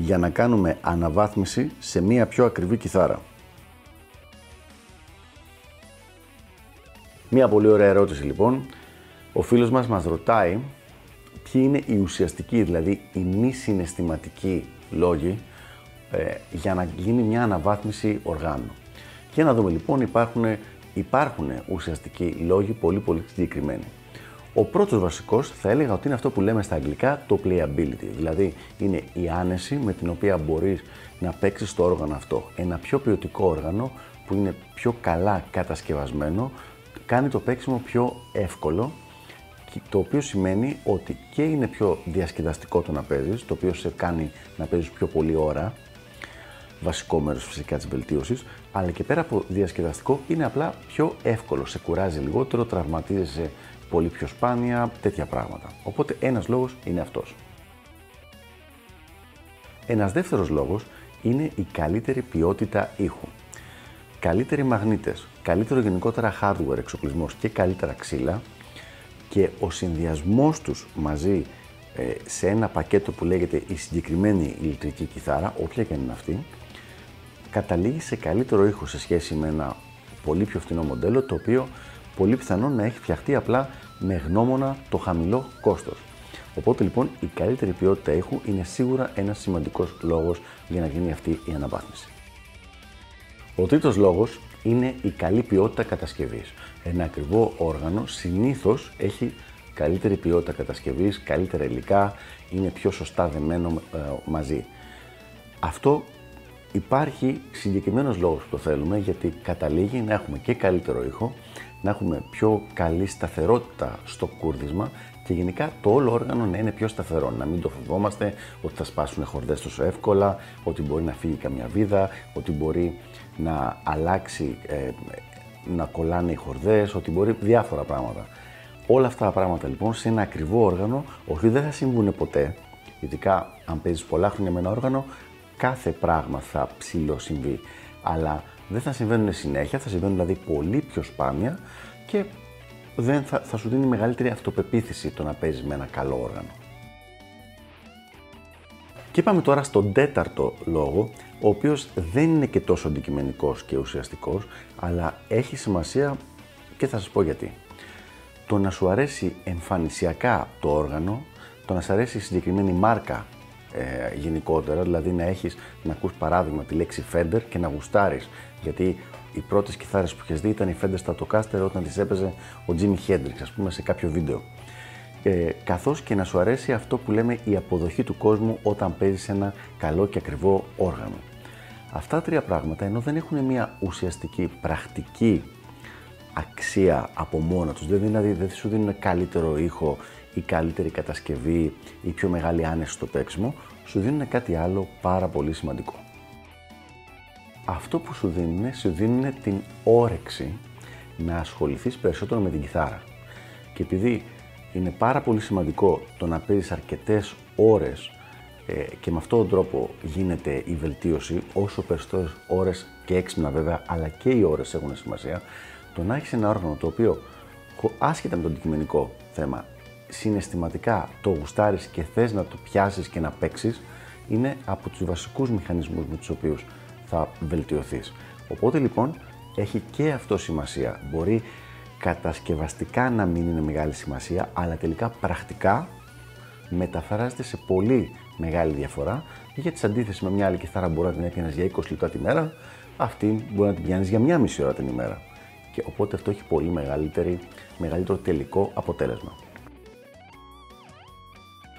για να κάνουμε αναβάθμιση σε μία πιο ακριβή κιθάρα. Μία πολύ ωραία ερώτηση λοιπόν. Ο φίλος μας μας ρωτάει ποιοι είναι οι ουσιαστικοί, δηλαδή οι μη συναισθηματικοί λόγοι ε, για να γίνει μια αναβάθμιση οργάνου. Και να δούμε λοιπόν υπάρχουν, υπάρχουν ουσιαστικοί λόγοι πολύ πολύ συγκεκριμένοι. Ο πρώτος βασικός θα έλεγα ότι είναι αυτό που λέμε στα αγγλικά το playability. Δηλαδή είναι η άνεση με την οποία μπορείς να παίξεις το όργανο αυτό. Ένα πιο ποιοτικό όργανο που είναι πιο καλά κατασκευασμένο κάνει το παίξιμο πιο εύκολο το οποίο σημαίνει ότι και είναι πιο διασκεδαστικό το να παίζεις, το οποίο σε κάνει να παίζεις πιο πολύ ώρα, βασικό μέρος φυσικά της βελτίωσης, αλλά και πέρα από διασκεδαστικό είναι απλά πιο εύκολο, σε κουράζει λιγότερο, τραυματίζεσαι πολύ πιο σπάνια, τέτοια πράγματα. Οπότε ένας λόγος είναι αυτός. Ένας δεύτερος λόγος είναι η καλύτερη ποιότητα ήχου. Καλύτεροι μαγνήτες, καλύτερο γενικότερα hardware εξοπλισμός και καλύτερα ξύλα και ο συνδυασμός τους μαζί ε, σε ένα πακέτο που λέγεται η συγκεκριμένη ηλεκτρική κιθάρα, όποια και είναι αυτή, καταλήγει σε καλύτερο ήχο σε σχέση με ένα πολύ πιο φθηνό μοντέλο, το οποίο πολύ πιθανόν να έχει φτιαχτεί απλά με γνώμονα το χαμηλό κόστος. Οπότε λοιπόν η καλύτερη ποιότητα ήχου είναι σίγουρα ένας σημαντικός λόγος για να γίνει αυτή η αναβάθμιση. Ο τρίτος λόγος είναι η καλή ποιότητα κατασκευής. Ένα ακριβό όργανο συνήθως έχει καλύτερη ποιότητα κατασκευής, καλύτερα υλικά, είναι πιο σωστά δεμένο ε, μαζί. Αυτό υπάρχει συγκεκριμένος λόγος που το θέλουμε γιατί καταλήγει να έχουμε και καλύτερο ήχο, να έχουμε πιο καλή σταθερότητα στο κούρδισμα και γενικά το όλο όργανο να είναι πιο σταθερό. Να μην το φοβόμαστε ότι θα σπάσουν χορδές τόσο εύκολα, ότι μπορεί να φύγει καμιά βίδα, ότι μπορεί να αλλάξει, ε, να κολλάνε οι χορδές, ότι μπορεί διάφορα πράγματα. Όλα αυτά τα πράγματα λοιπόν σε ένα ακριβό όργανο, όχι δεν θα συμβούν ποτέ, ειδικά αν παίζεις πολλά χρόνια με ένα όργανο, κάθε πράγμα θα ψηλό συμβεί. Αλλά δεν θα συμβαίνουν συνέχεια, θα συμβαίνουν δηλαδή πολύ πιο σπάνια και δεν θα, θα σου δίνει μεγαλύτερη αυτοπεποίθηση το να παίζεις με ένα καλό όργανο. Και πάμε τώρα στον τέταρτο λόγο, ο οποίος δεν είναι και τόσο αντικειμενικός και ουσιαστικός, αλλά έχει σημασία και θα σας πω γιατί. Το να σου αρέσει εμφανισιακά το όργανο, το να σου αρέσει η συγκεκριμένη μάρκα ε, γενικότερα, δηλαδή να έχεις, να ακούς παράδειγμα τη λέξη Fender και να γουστάρεις, γιατί οι πρώτες κιθάρες που έχεις δει ήταν οι Fender Stratocaster όταν τις έπαιζε ο Jimi Hendrix, ας πούμε, σε κάποιο βίντεο. Ε, καθώς και να σου αρέσει αυτό που λέμε η αποδοχή του κόσμου όταν παίζεις ένα καλό και ακριβό όργανο. Αυτά τα τρία πράγματα, ενώ δεν έχουν μια ουσιαστική, πρακτική αξία από μόνα τους, δηλαδή δεν σου δίνουν καλύτερο ήχο η καλύτερη κατασκευή ή πιο μεγάλη άνεση στο παίξιμο, σου δίνουν κάτι άλλο πάρα πολύ σημαντικό. Αυτό που σου δίνουν, σου δίνουν την όρεξη να ασχοληθείς περισσότερο με την κιθάρα. Και επειδή είναι πάρα πολύ σημαντικό το να παίζεις αρκετές ώρες ε, και με αυτόν τον τρόπο γίνεται η βελτίωση, όσο περισσότερες ώρες και έξυπνα βέβαια, αλλά και οι ώρες έχουν σημασία, το να έχεις ένα όργανο το οποίο άσχετα με το αντικειμενικό θέμα συναισθηματικά το γουστάρεις και θες να το πιάσεις και να παίξεις είναι από τους βασικούς μηχανισμούς με τους οποίους θα βελτιωθείς. Οπότε λοιπόν έχει και αυτό σημασία. Μπορεί κατασκευαστικά να μην είναι μεγάλη σημασία, αλλά τελικά πρακτικά μεταφράζεται σε πολύ μεγάλη διαφορά γιατί σε αντίθεση με μια άλλη κιθάρα μπορεί να την έπιανες για 20 λεπτά τη μέρα, αυτή μπορεί να την πιάνεις για μια μισή ώρα την ημέρα. Και οπότε αυτό έχει πολύ μεγαλύτερο τελικό αποτέλεσμα.